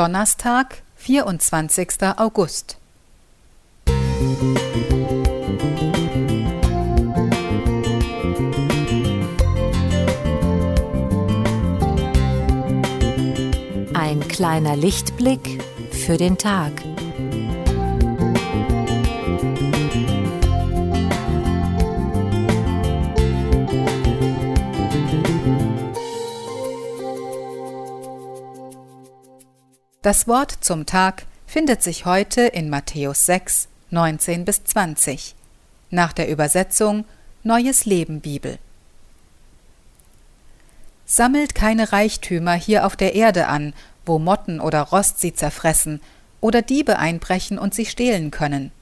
Donnerstag, 24. August. Ein kleiner Lichtblick für den Tag. Das Wort zum Tag findet sich heute in Matthäus 6, 19 bis 20, nach der Übersetzung Neues Leben Bibel. Sammelt keine Reichtümer hier auf der Erde an, wo Motten oder Rost sie zerfressen oder Diebe einbrechen und sie stehlen können.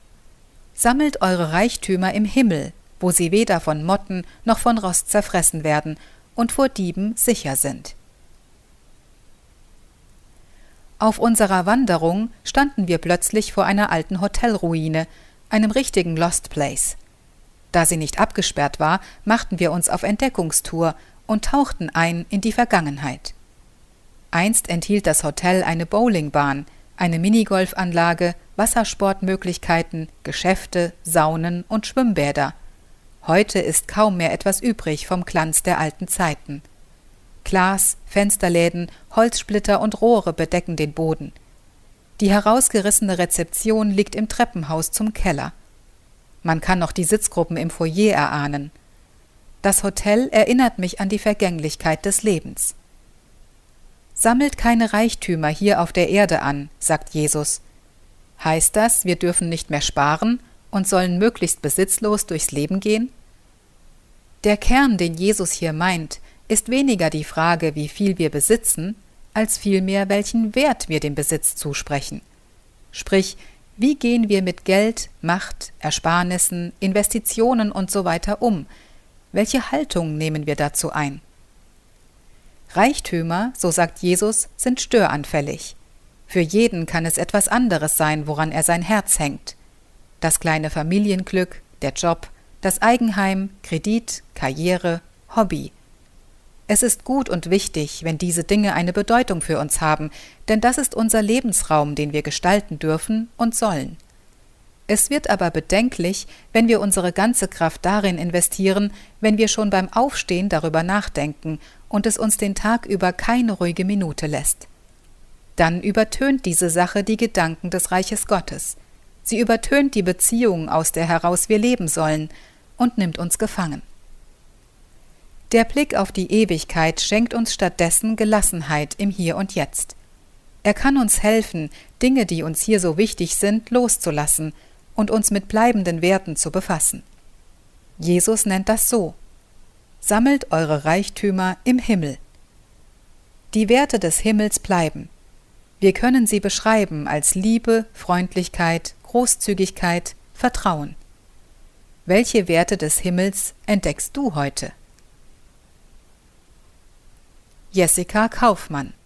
Sammelt eure Reichtümer im Himmel, wo sie weder von Motten noch von Rost zerfressen werden und vor Dieben sicher sind. Auf unserer Wanderung standen wir plötzlich vor einer alten Hotelruine, einem richtigen Lost Place. Da sie nicht abgesperrt war, machten wir uns auf Entdeckungstour und tauchten ein in die Vergangenheit. Einst enthielt das Hotel eine Bowlingbahn, eine Minigolfanlage, Wassersportmöglichkeiten, Geschäfte, Saunen und Schwimmbäder. Heute ist kaum mehr etwas übrig vom Glanz der alten Zeiten. Glas, Fensterläden, Holzsplitter und Rohre bedecken den Boden. Die herausgerissene Rezeption liegt im Treppenhaus zum Keller. Man kann noch die Sitzgruppen im Foyer erahnen. Das Hotel erinnert mich an die Vergänglichkeit des Lebens. Sammelt keine Reichtümer hier auf der Erde an, sagt Jesus. Heißt das, wir dürfen nicht mehr sparen und sollen möglichst besitzlos durchs Leben gehen? Der Kern, den Jesus hier meint, ist weniger die Frage, wie viel wir besitzen, als vielmehr, welchen Wert wir dem Besitz zusprechen. Sprich, wie gehen wir mit Geld, Macht, Ersparnissen, Investitionen und so weiter um? Welche Haltung nehmen wir dazu ein? Reichtümer, so sagt Jesus, sind störanfällig. Für jeden kann es etwas anderes sein, woran er sein Herz hängt. Das kleine Familienglück, der Job, das Eigenheim, Kredit, Karriere, Hobby. Es ist gut und wichtig, wenn diese Dinge eine Bedeutung für uns haben, denn das ist unser Lebensraum, den wir gestalten dürfen und sollen. Es wird aber bedenklich, wenn wir unsere ganze Kraft darin investieren, wenn wir schon beim Aufstehen darüber nachdenken und es uns den Tag über keine ruhige Minute lässt. Dann übertönt diese Sache die Gedanken des Reiches Gottes. Sie übertönt die Beziehung, aus der heraus wir leben sollen, und nimmt uns gefangen. Der Blick auf die Ewigkeit schenkt uns stattdessen Gelassenheit im Hier und Jetzt. Er kann uns helfen, Dinge, die uns hier so wichtig sind, loszulassen und uns mit bleibenden Werten zu befassen. Jesus nennt das so. Sammelt eure Reichtümer im Himmel. Die Werte des Himmels bleiben. Wir können sie beschreiben als Liebe, Freundlichkeit, Großzügigkeit, Vertrauen. Welche Werte des Himmels entdeckst du heute? Jessica Kaufmann